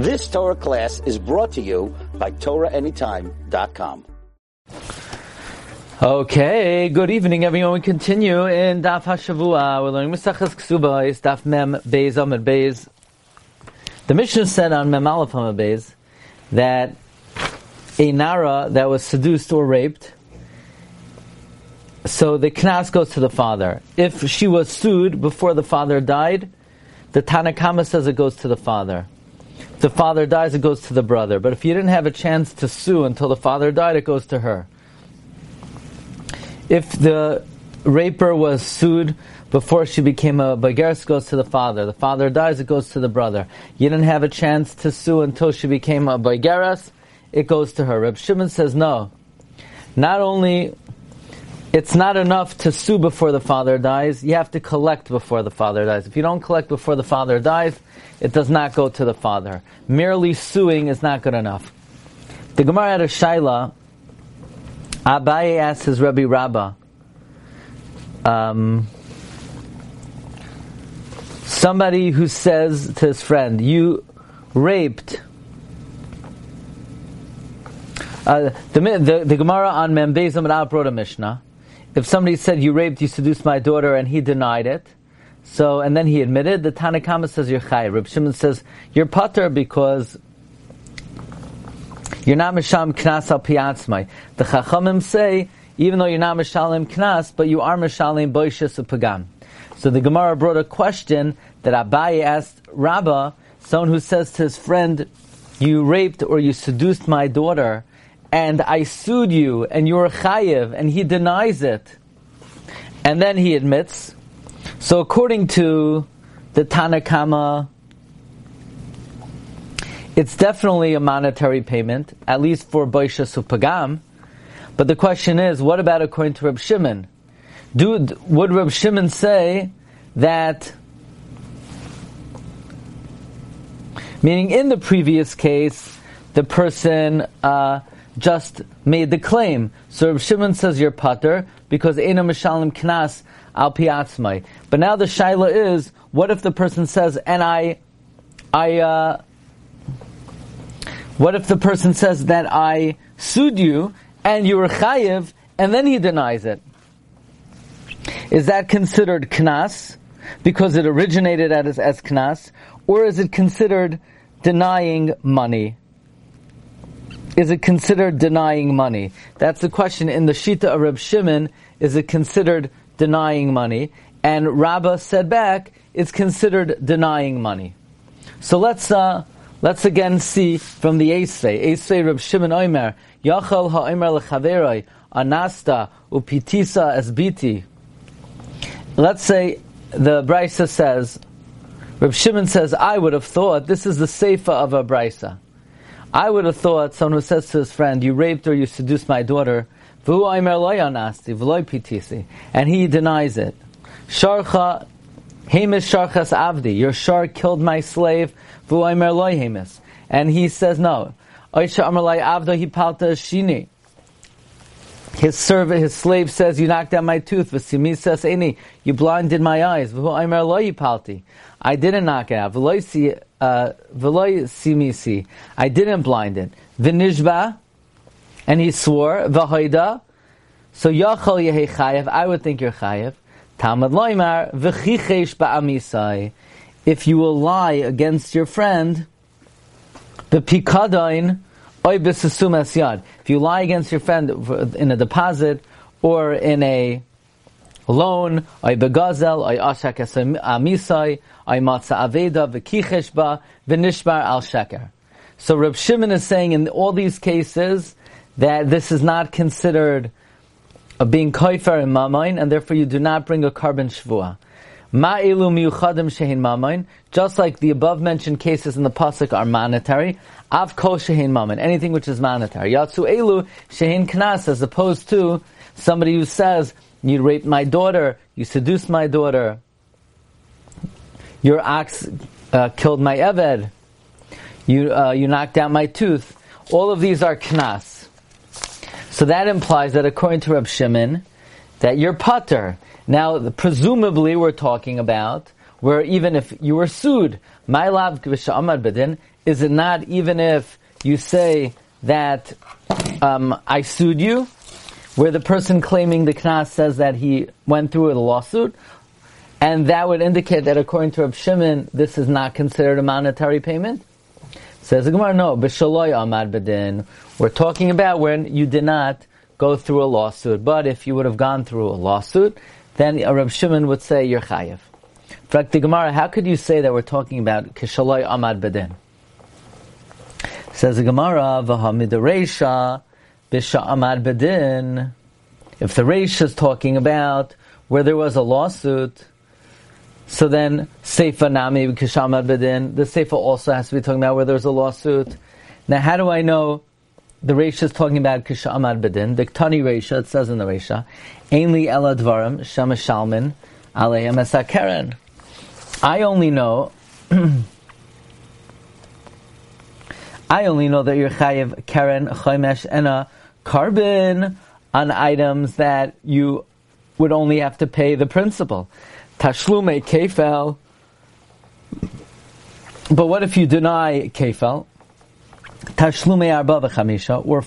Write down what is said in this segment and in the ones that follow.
This Torah class is brought to you by TorahAnytime.com. Okay, good evening everyone. We continue in Daf HaShavua. We're learning Mesachas Ksuba, it's Daf Mem Beis Amud Beis. The Mishnah said on Mem Aleph Amud Beis that a Nara that was seduced or raped, so the Knas goes to the father. If she was sued before the father died, the Tanakama says it goes to the father. The father dies, it goes to the brother. But if you didn't have a chance to sue until the father died, it goes to her. If the raper was sued before she became a Bageres, goes to the father. The father dies, it goes to the brother. You didn't have a chance to sue until she became a Bageres, it goes to her. Reb Shimon says no. Not only it's not enough to sue before the father dies, you have to collect before the father dies. If you don't collect before the father dies, it does not go to the father. Merely suing is not good enough. The Gemara had a Shaila Abaye asks his Rebbe Rabbah, um, somebody who says to his friend, "You raped." Uh, the, the, the Gemara on Membezim and brought a Mishnah. If somebody said you raped, you seduced my daughter, and he denied it, so and then he admitted, the Tanakama says you're chay. Reb Shimon says you're putter because you're not misham knas al piatzmai. The Chachamim say, even though you're not mishalim knas, but you are mishalim boishis pagam. So the Gemara brought a question that Abaye asked Rabbah, someone who says to his friend, you raped or you seduced my daughter, and I sued you, and you are chayiv, and he denies it. And then he admits. So according to the Tanakama, it's definitely a monetary payment, at least for Baisha Supagam. But the question is, what about according to Reb Shimon? Do, would Reb Shimon say that, meaning in the previous case, the person uh, just made the claim. So Reb Shimon says you're pater because Ena Mishalim Knas al Piatzmai. But now the shaila is, what if the person says, and I, I, uh, what if the person says that I sued you and you were chayiv, and then he denies it? Is that considered knas because it originated as, as knas, or is it considered denying money? Is it considered denying money? That's the question in the Shita of Reb Shimon. Is it considered denying money? And Rabbah said back, it's considered denying money. So let's uh, Let's again see from the Esrei. Esrei Reb Shimon Omer, Yachal ha'omer lechaveroi, anasta upitisa esbiti. Let's say the Brisa says, Reb Shimon says, I would have thought, this is the Seifa of a Brisa. I would have thought someone who says to his friend, you raped or you seduced my daughter, and he denies it. Sharcha, Sharchas Avdi, your shar killed my slave, and he says no. His servant, his slave says, "You knocked out my tooth." Says, "Any, you blinded my eyes." I didn't knock it out. Uh, I didn't blind it. V'nishba, and he swore. V'hoida, so yachol yehi chayev. I would think you're chayev. Talmud loymar v'chichesh ba'amisai if you will lie against your friend, the pikadain. If you lie against your friend in a deposit or in a loan, v'nishbar al. So Reb Shimon is saying in all these cases that this is not considered being koifer in mamain, and therefore you do not bring a karban shvua. Just like the above mentioned cases in the pasuk are monetary. Av kol shehin mamain, anything which is monetary. Yatsu elu shehin knas, as opposed to somebody who says, you raped my daughter, you seduced my daughter, your ox uh, killed my eved, you, uh, you knocked out my tooth. All of these are knas. So that implies that according to Reb Shimon, that you're putter. Now, presumably, we're talking about where even if you were sued, my love bedin, is it not even if you say that um, I sued you, where the person claiming the knas says that he went through a lawsuit, and that would indicate that according to Reb Shimon, this is not considered a monetary payment? Says the Gemara, no, b'shaloy amad bedin. We're talking about when you did not go through a lawsuit, but if you would have gone through a lawsuit, then Reb Shimon would say you're chayiv. The Gemara, how could you say that we're talking about kishaloi amad bedin? Says the Gemara, v'hamid reisha bisha amad bedin. If the reisha is talking about where there was a lawsuit, so then seifa nami kishamad bedin. The seifa also has to be talking about where there's a lawsuit. Now, how do I know the reisha is talking about kishamad bedin? The ktani reisha, it says in the reisha, ainli ela dvarim shama shalmin aleim esakeren. I only know I only know that you're chayiv keren, chaymesh, and a karban on items that you would only have to pay the principal. Tashlume kefel. But what if you deny kefel? Tashlume arba v'chamisha, or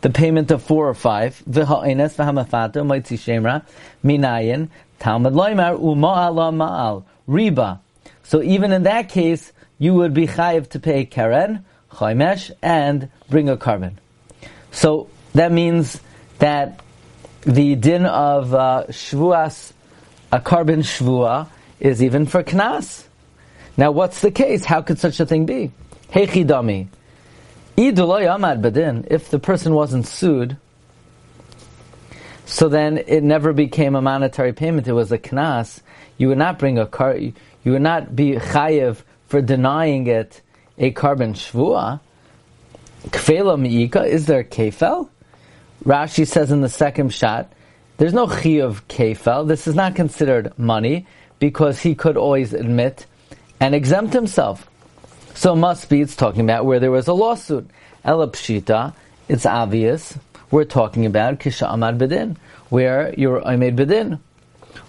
the payment of four or five. V'ha'enes v'hamafata moitzi shemra minayin talmud loymar u'ma'al ma'al riba. So even in that case, you would be chayiv to pay keren, chaymesh, and bring a karban. So that means that the din of uh, shvuas, a karban shvua, is even for knas. Now, what's the case? How could such a thing be? Hechidami. If the person wasn't sued, so then it never became a monetary payment. It was a knas. You would not bring a car. You would not be chayiv for denying it a karban shvua. Kfela miika, is there kefel? Rashi says in the second shot, there's no chi of kefel. This is not considered money because he could always admit and exempt himself. So it must be it's talking about where there was a lawsuit. Ela pshita, it's obvious. We're talking about kisha amad bedin, where you're made bedin.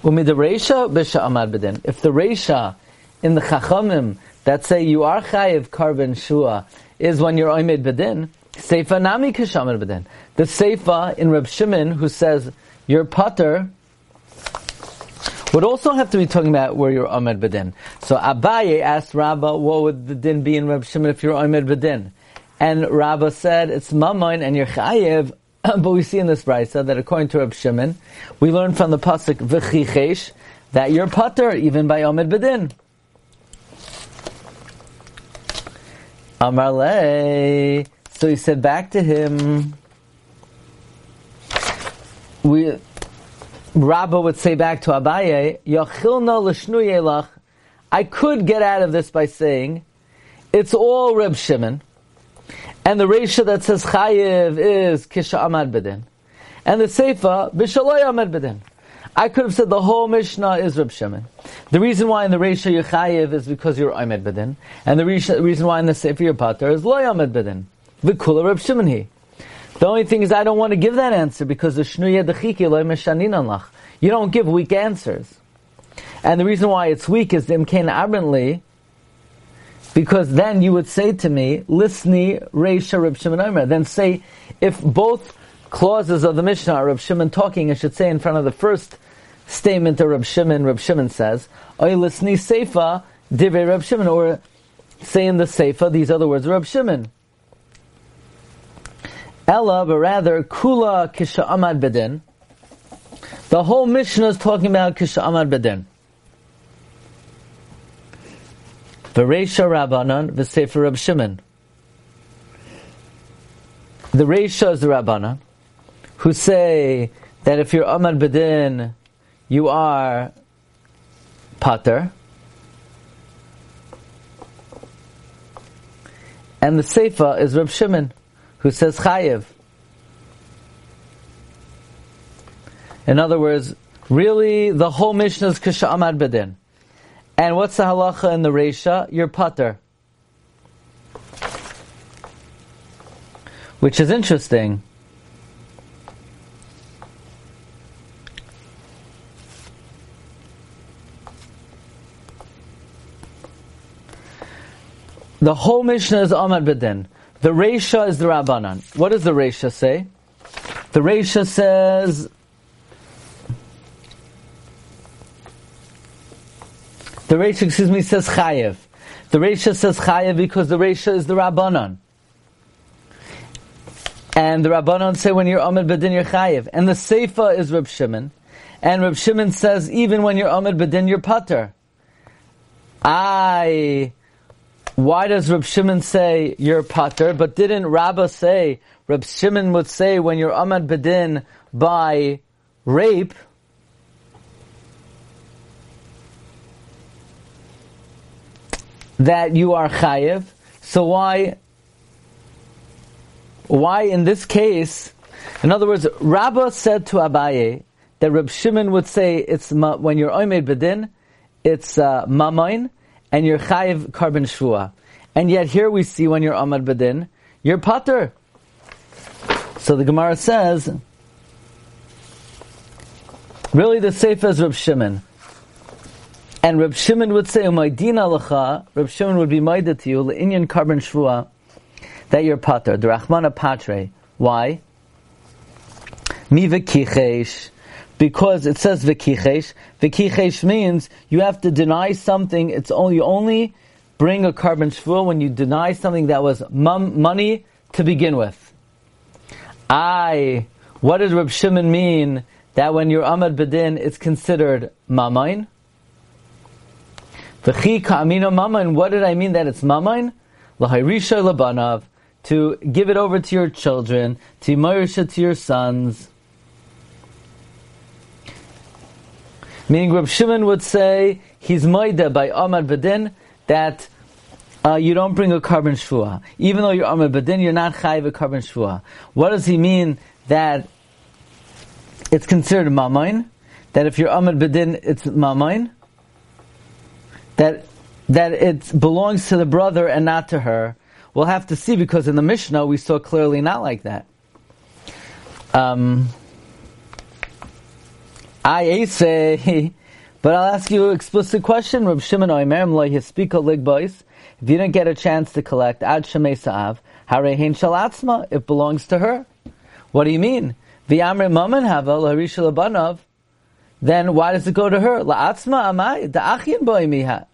Umid reisha bisha amad bedin. If the reisha in the chachamim that say you are chayiv karban shua is when you're oimed bedin. Seifa nami Kisha Amad bedin. The seifa in Reb Shimon who says you're pater would also have to be talking about where you're omed bedin. So Abaye asked Rabba, what would the din be in Reb Shimon if you're omed bedin? And Rabba said it's mamoin and you're chayiv. but we see in this brisa that according to Reb Shimon, we learn from the pasuk v'chichesh that you're pater even by omed bedin. Amarle. So he said back to him, we, Rabba would say back to Abaye, Yachilna l'shnuyelach, I could get out of this by saying, it's all Reb Shimon, and the ratio that says Chayiv is Kisha Amad Bedin, and the Seifa, B'Shaloi Amad Bedin. I could have said the whole Mishnah is Reb Shimon. The reason why in the Reisha you're Chayiv is because you're Ahmed Bedin. And the reason why in the Sefer you're Pater is Loy Ahmed Bedin. V'kula Reb Shimon he. The only thing is I don't want to give that answer because the Shnuya Dechiki Loy Meshanin. You don't give weak answers. And the reason why it's weak is Imkain Abrinli, because then you would say to me, Lisni Reisha Reb Shimon Omer. Then say, if both clauses of the Mishnah are Reb Shimon talking, I should say in front of the first statement of Reb Shimon, Reb Shimon says, Oy lisni seifa divrei Reb Shimon, or say in the seifa these other words, Reb Shimon. Ella, but rather, kula kisha amad bedin. The whole Mishnah is talking about kisha amad bedin. V'reisha Rabbanan, v'sefer Reb Shimon. The Reisha is the Rabbanan, who say that if you're Amad Bedin, you are Pater. And the Seifa is Reb Shimon, who says Chayiv. In other words, really the whole Mishnah is Kisha Amad Bedin. And what's the halacha in the Reisha? You're Pater. Which is interesting. the whole Mishnah is Ahmad Bedin. The Reisha is the Rabbanan. What does the Reisha say? The Reisha says, the Reisha, excuse me, says Chayev. The Reisha says Chayev because the Reisha is the Rabbanan. And the Rabbanon say when you're Ahmed Bedin, you're Chayev. And the Seifa is Reb Shimon. And Reb Shimon says even when you're Ahmed Bedin, you're Pater. I, why does Reb Shimon say you're Pater? But didn't Rabbah say, Reb Shimon would say when you're Ahmed Bedin by rape, that you are Chayev. So why why in this case, in other words, Rabbah said to Abaye that Reb Shimon would say it's when you're Oimed Bedin, it's uh, Mamain, and you're Chayiv Karban Shua. And yet here we see when you're Ahmad Bedin, you're Pater. So the Gemara says, really the safe is Reb Shimon. And Reb Shimon would say, Umaydina lacha, Reb Shimon would be maida to you, Inyan Karban Shua, that you're pater, the Rachmana Patre. Why? Mi v'kichesh. Because it says v'kichesh. V'kichesh means you have to deny something. It's only, you only bring a karban shvur when you deny something that was mum, money to begin with. I, what does Reb Shimon mean that when you're Ahmad Bedin, it's considered mamain? V'chi ka'amino mamain, what did I mean that it's mamain? L'hayrisha labanav to give it over to your children, to Marisha to your sons. Meaning Reb Shimon would say, he's Maida by Ahmad Badin, that uh, you don't bring a karban shvua. Even though you're Ahmad Badin, you're not chayiv a karban shvua. What does he mean that it's considered mamain? That if you're Ahmad Badin, it's mamain? That, that it belongs to the brother and not to her. We'll have to see because in the Mishnah we saw clearly not like that. Um, I say, but I'll ask you an explicit question. Reb Shimon Oimerim lo hispika ligbois. If you don't get a chance to collect ad shemei sa'av, harehin shalatzma, it belongs to her. What do you mean? V'yamre maman hava laharisha labanav. Then why does it go to her? La'atzma amai da'achin boi miha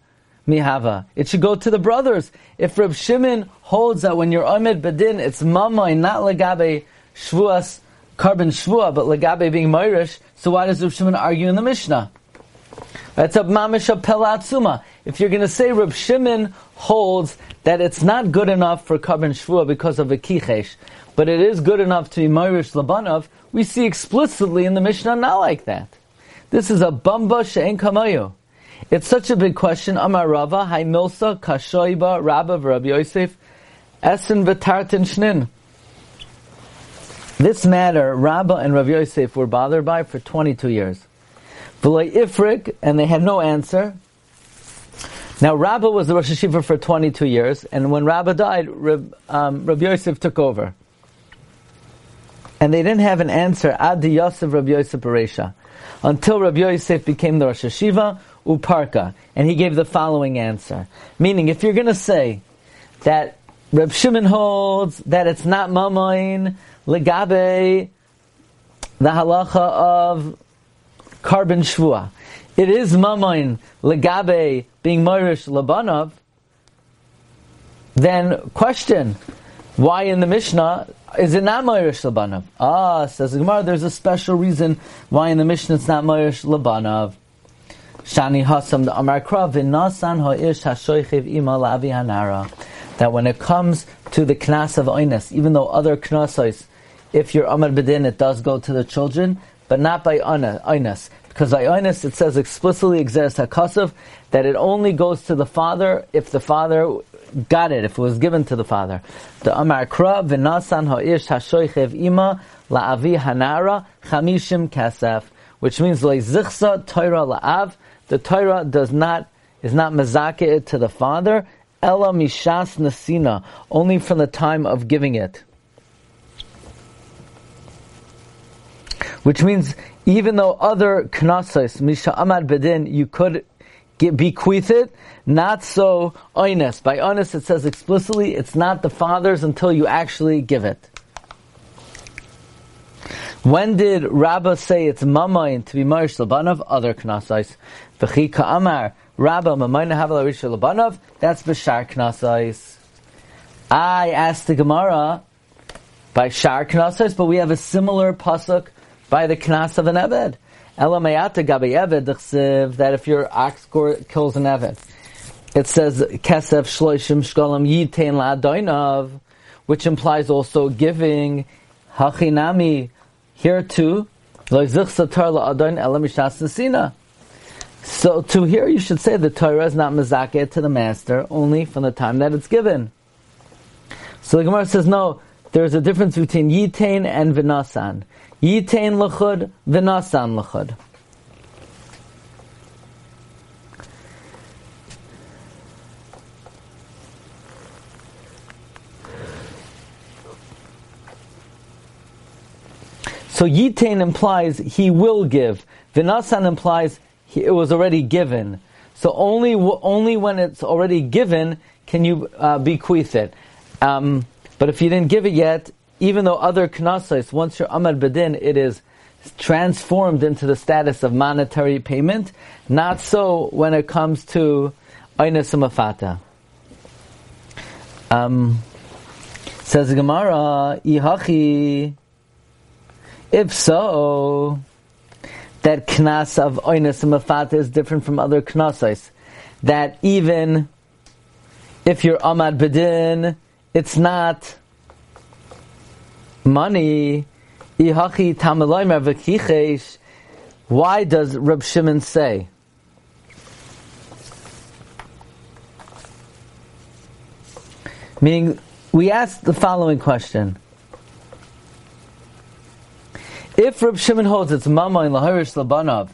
mihava. It should go to the brothers. If Reb Shimon holds that when you're Ahmed Badin, it's mamay, not legabe shvuas, karban shvua, but legabe being Moirish, so why does Reb Shimon argue in the Mishnah? That's a mamish pelatzuma. If you're going to say Reb Shimon holds that it's not good enough for karban shvua because of a kichesh, but it is good enough to be Moirish labanov, we see explicitly in the Mishnah not like that. This is a bamba she'en kamayu. It's such a big question. Amar Rava, Hai Milsa, Kashoiba, Rabba, Rabbi Yosef, Essen V'tartin Shnin. This matter, Rabba and Rabbi Yosef were bothered by for 22 years. Ifrik, and they had no answer. Now, Rabba was the Rosh Hashiva for 22 years, and when Rabba died, um, Rabbi Yosef took over. And they didn't have an answer, Ad Yosef Rabbi Yosef Beresha, until Rabbi Yosef became the Rosh Hashiva, uparka. And he gave the following answer. Meaning, if you're going to say that Reb Shimon holds that it's not mamain legabe the halacha of karban shvua, it is mamain legabe being moirish labanov, then question, why in the Mishnah is it not moirish labanov? Ah, says the Gemara, there's a special reason why in the Mishnah it's not moirish labanov. Shani Hasam the Amar Krav Vinasan Ha'ish Hashoichiv Ima Lavi Hanara. That when it comes to the knas of Oines, even though other knasais, if you're Amar Bedin, it does go to the children, but not by Oines. Because by Oines it says explicitly exists Hakasav that it only goes to the father if the father got it, if it was given to the father. The Amar Krav Vinasan Ha'ish Hashoichiv Ima La'avi Hanara Chamishim Kasef. Which means Leizichsa Torah La'av the Torah does not is not mezake to the father, ella mishas nasina, only from the time of giving it. Which means even though other knasas, misha amad bedin, you could get, bequeath it. Not so oines. By oines, it says explicitly, it's not the father's until you actually give it. When did Rabbah say it's mamayin to be marish labanav? Other knasais. V'chi amar Rabbah mamayna havel arish labanav. That's b'shar knasais. I asked the Gemara by shar knasais, but we have a similar pasuk by the knas of an eved. Elamayata gabi eved that if your ox kills an eved, it says kesef shloishim shkolam yitain la'adoinav, which implies also giving hachinami here too, so to here you should say the Torah is not mezakeh to the master only from the time that it's given. So the Gemara says no, there's a difference between yitain and vinasan. Yitain lachud, vinasan lachud. So yitain implies he will give. Vinasan implies it was already given. So only only when it's already given can you uh, bequeath it. Um, but if you didn't give it yet, even though other knasais, once you're amad bedin, it is transformed into the status of monetary payment. Not so when it comes to mafata. Um, says Gemara, ihachi. If so, that knas of oinus and mafata is different from other knasais. That even if you're amad bedin, it's not money. Why does Reb Shimon say? Meaning, we ask the following question. If Reb Shimon holds it's mama in laharish labanav,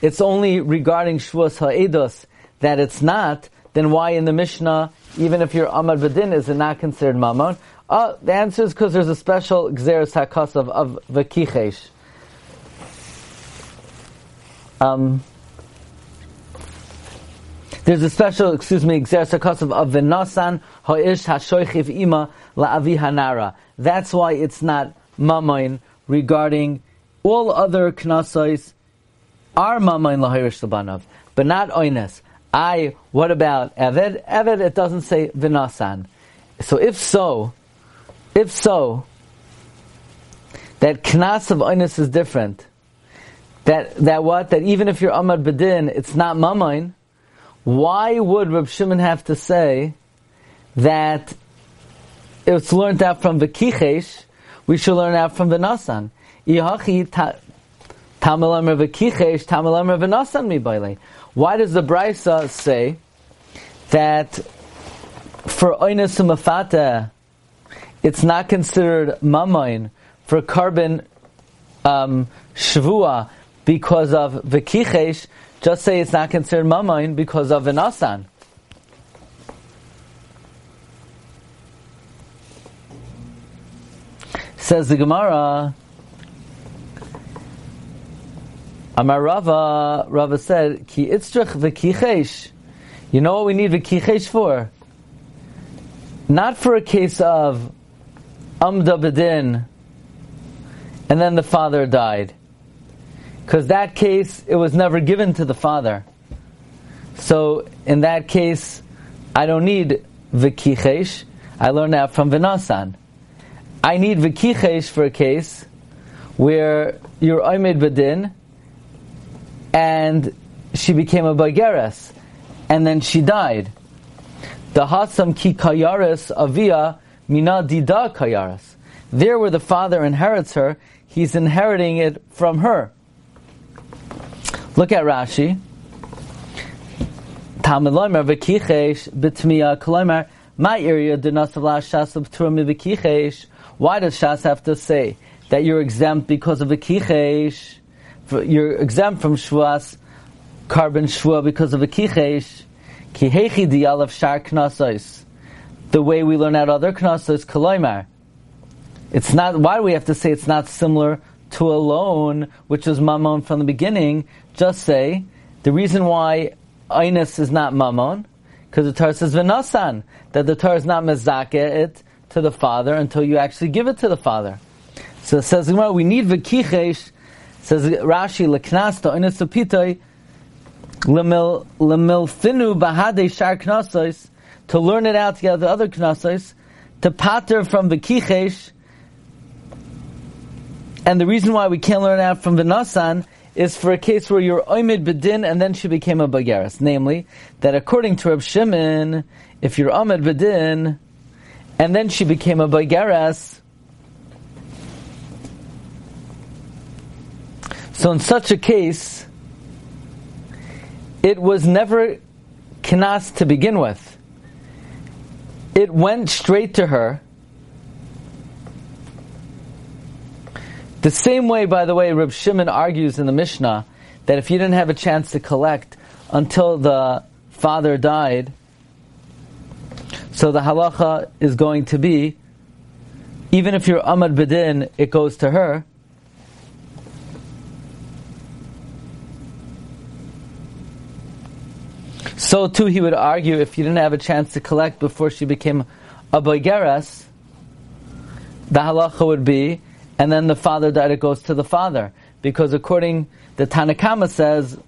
it's only regarding shvuas ha'edos that it's not, then why in the Mishnah, even if you're Amad Badin, is it not considered mammon? Uh, the answer is because there's a special Gzeres HaKasav of Vakichesh. Um, there's a special, excuse me, Gzeres HaKasav of Venasan Ha'ish HaShoichiv Ima La'avi Hanara. That's why it's not mammon regarding all other knasais are mamain lahirish labanav, but not oines. I, what about Eved? Eved, it doesn't say vinasan. So if so, if so, that knas of oines is different. That, that what? That even if you're Ahmad Bedin, it's not mamain. Why would Reb Shimon have to say that it's learned out from the kichesh, we should learn out from the nasan? Why does the Brisa say that for Oinus Mafata it's not considered mamain for karban um, shvua because of v'kichesh, just say it's not considered mamain because of an asan. Says the Gemara, Amar Rava, Rava said, Ki itztrach v'kichesh. You know what we need v'kichesh for? Not for a case of amda bedin, and then the father died. Because that case, it was never given to the father. So, in that case, I don't need v'kichesh. I learned that from Vinasan. I need v'kichesh for a case where you're oimed bedin, and she became a Bageres, and then she died. The Hasam ki kayaris avia mina dida kayaris. There where the father inherits her, he's inheriting it from her. Look at Rashi. Talmud Loimer v'kichesh b'tmiya kolomer my area not shas of v'kichesh. Why does Shas have to say that you're exempt because of v'kichesh? You're exempt from shvuas karban shvua because of a kichesh. Kihechi of shar knasos. The way we learn out other knasos, koloimar. It's not. Why do we have to say it's not similar to a loan, which was mamon from the beginning? Just say the reason why Einus is not Mammon, because the Torah says V'nasan, that the Torah is not Mezake it to the father until you actually give it to the father. So it says, we need V'kichesh, says Rashi, L'knas to Einus Pitoi, L'milfinu bahade shar knasos, to learn it out together with other knasos, to pater from the kichesh, and the reason why we can't learn out from the nasan is for a case where you're oimid bedin and then she became a bagaris. Namely, that according to Reb Shimon, if you're oimid bedin and then she became a bagaris, so in such a case, it was never kinas to begin with. It went straight to her. The same way, by the way, Reb Shimon argues in the Mishnah that if you didn't have a chance to collect until the father died, so the halacha is going to be, even if you're Ahmad Bedin, it goes to her. So too, he would argue if you didn't have a chance to collect before she became a boigeres, the halacha would be, and then the father died, it goes to the father. Because according, the Tanakama says,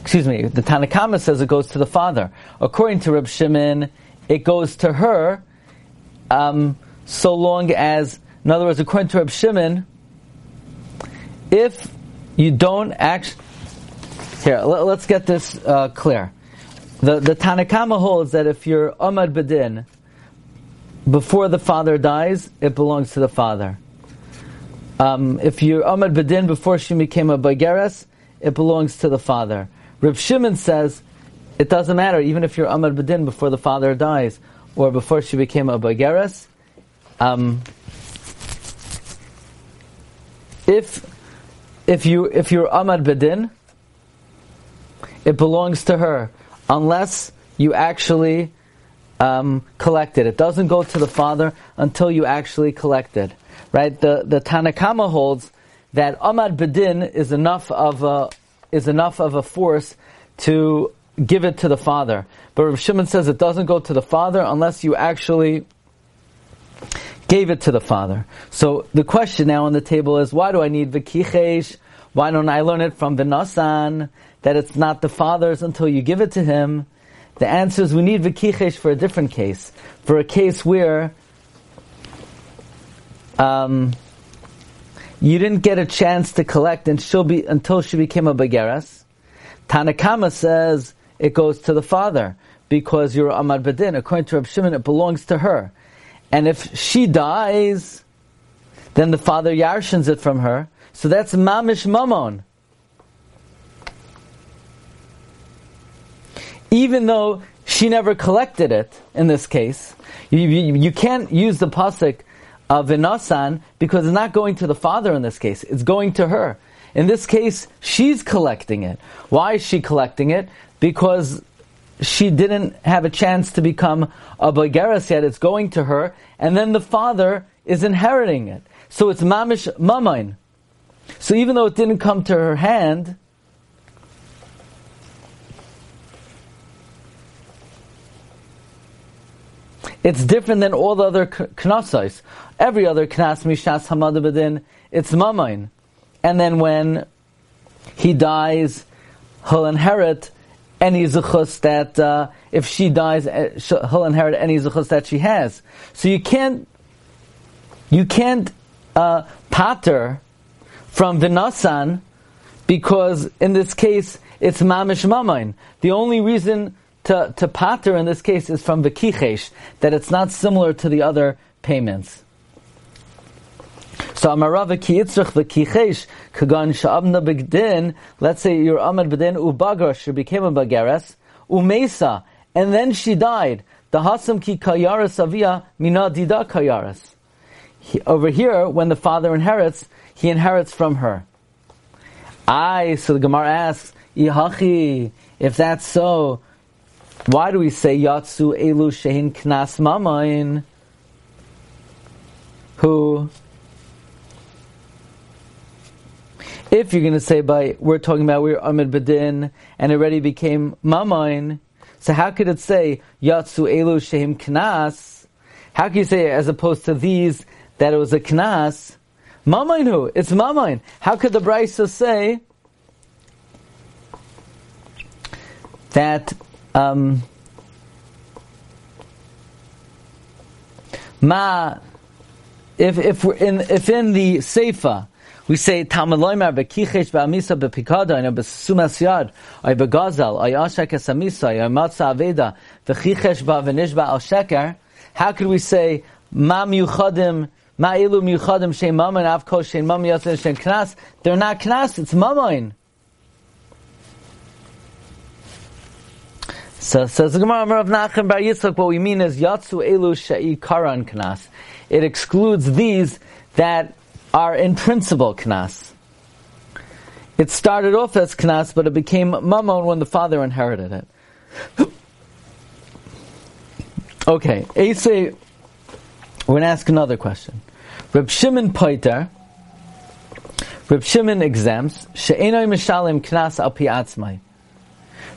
excuse me, the Tanakama says it goes to the father. According to Reb Shimon, it goes to her, um, so long as, in other words, according to Reb Shimon, if you don't actually, here, let, us get this uh, clear. The, the Tanakama holds that if you're Ahmad Bedin, before the father dies, it belongs to the father. Um, if you're Ahmad Bedin before she became a Bageres, it belongs to the father. Rib Shimon says it doesn't matter, even if you're Ahmad Bedin before the father dies or before she became a Bageres. Um, if if you if you're Ahmad Bedin, it belongs to her unless you actually um, collect it. It doesn't go to the father until you actually collect it. Right? The the Tanakama holds that Ahmad Bedin is enough of a is enough of a force to give it to the father. But Rav Shimon says it doesn't go to the father unless you actually gave it to the father. So the question now on the table is why do I need Vikichesh? Why don't I learn it from Vinasan? That it's not the father's until you give it to him, the answer is we need vikichesh for a different case. For a case where um, you didn't get a chance to collect and she'll be, until she became a begeras. Tanakama says it goes to the father because you're Ahmad Badin. According to Rab Shimon, it belongs to her. And if she dies, then the father yarshins it from her. So that's mamish mamon. Even though she never collected it in this case. You, you, you can't use the pasuk of Vinasan because it's not going to the father in this case, it's going to her. In this case, she's collecting it. Why is she collecting it? Because she didn't have a chance to become a Bogeras yet, it's going to her, and then the father is inheriting it. So it's Mamish Mamain. So even though it didn't come to her hand, It's different than all the other knasais. Every other knas mishas hamadabadin, it's mamain. And then when he dies, he'll inherit any zuchus that, uh, if she dies, he'll inherit any zuchus that she has. So you can't, you can't, uh, pater from vinasan because in this case, it's mamish mamain. The only reason to, to pater in this case is from the kichesh, that it's not similar to the other payments. So Amarava ki yitzrich v'kichesh kagan sha'abna b'gdin, let's say you're amad b'din ubagar, she became a bagares, umesa, and then she died. The hasam ki kayaras avia mina dida kayaras. over here, when the father inherits, he inherits from her. I, so the Gemara asks, Ihachi, if that's so, why do we say Yatsu Elu Shehin Knas Mamain? Who If you're going to say by, we're talking about we're Amid Bedin, and already became Mamain, so how could it say, Yatsu Elu Shehim Knas? How can you say, as opposed to these, that it was a Knas? Mamain who? it's Mamain. How could the Brisa say that, um, Ma, if, if we're in, if in the Seifa, we say Tamaloimar bekichesh ba'amisa bepikada and besumas yad ay begazal ay ashek esamisa ay matza aveda v'chichesh ba v'nishba al sheker. How could we say ma miuchadim ma ilu miuchadim shein mamin avko shein mamin yasin shein knas? They're not knas. It's mamin. So says the Gemara of Nachman Bar Yitzchak. What we mean is yatsu elu shei karan knas. It excludes these that are in principle knas. It started off as knas, but it became mammon when the father inherited it. okay, Ase, we're going to ask another question. Reb Shimon Poiter, Reb Shimon exempts, she'enoi mishalim knas al pi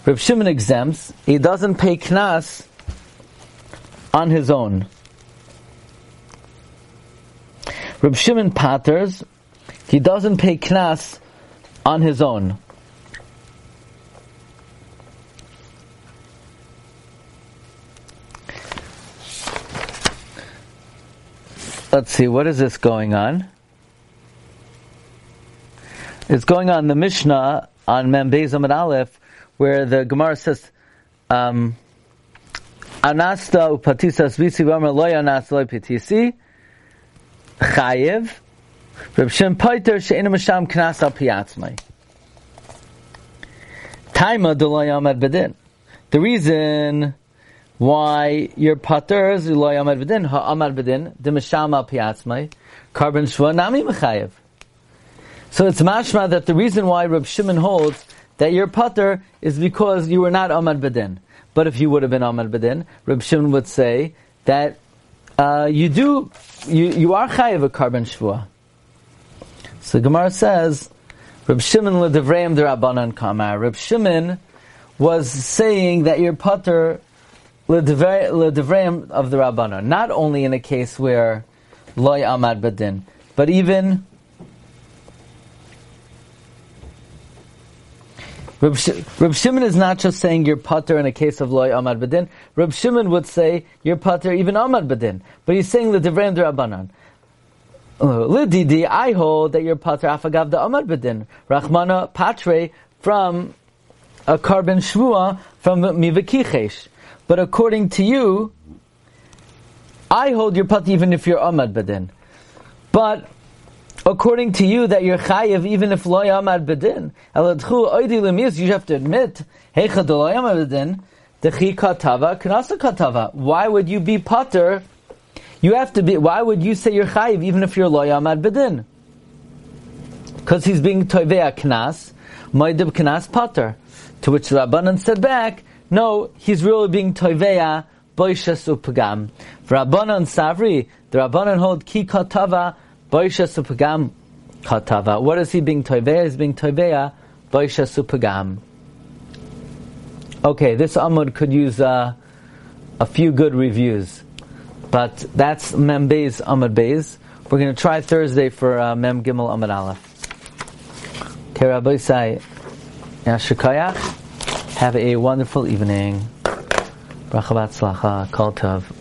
Reb Shimon exempts, he doesn't pay knas on his own. Reb Shimon Paters, he doesn't pay knas on his own. Let's see, what is this going on? It's going on the Mishnah on Mem Bezam Aleph, where the Gemara says, um, Anasta upatisas visi v'amar loy anasta loy pitisi, chayiv. Reb Shem Paiter she'enu masham knas al piyatzmai. Taima deloy amad. The reason why your pater is loy amad bedin, ha amad bedin, de masham al piyatzmai, karban shva nami mechayiv. So it's mashma that the reason why Reb Shimon holds that your pater is because you were not amad bedin. But if you would have been amad bedin, Reb Shimon would say that uh, you do, you, you are chayiv a karban shvua. So Gemara says, Reb Shimon ledevreim derabanan kamar. Reb Shimon was saying that your putter ledevreim of the rabbanon. Not only in a case where loy amad badin, but even Reb, Reb Shimon is not just saying you're putter in a case of loy amad badin. Reb Shimon would say you're putter even amad badin, but he's saying the divrei rabbanan. Uh, Lididi, I hold that you're putter afagav the amad badin. Rachmana patre from a karban shvua from mivakichesh. But according to you, I hold your putter even if you're amad badin. But according to you that you're chayiv even if lo yamad bedin. Eladchu oidi lemius, you have to admit, heicha de lo yamad bedin, dechi katava, kanasa katava. Why would you be potter? You have to be, why would you say you're chayiv even if you're lo yamad bedin? Because he's being toivea knas, moidib knas potter. To which the Rabbanan said back, no, he's really being toivea boishas upagam. Rabbanan savri, the Rabbanan hold ki katava, Boisha supagam katava. What is he being toiveya? He's being toiveya boisha supagam. Okay, this Amud could use uh, a few good reviews, but that's Mem Beis Amud Beis. We're going to try Thursday for uh, Mem Gimel Amud Aleph. Okay, Yashikayach, have a wonderful evening. Brachavat Slacha, Kol Tov.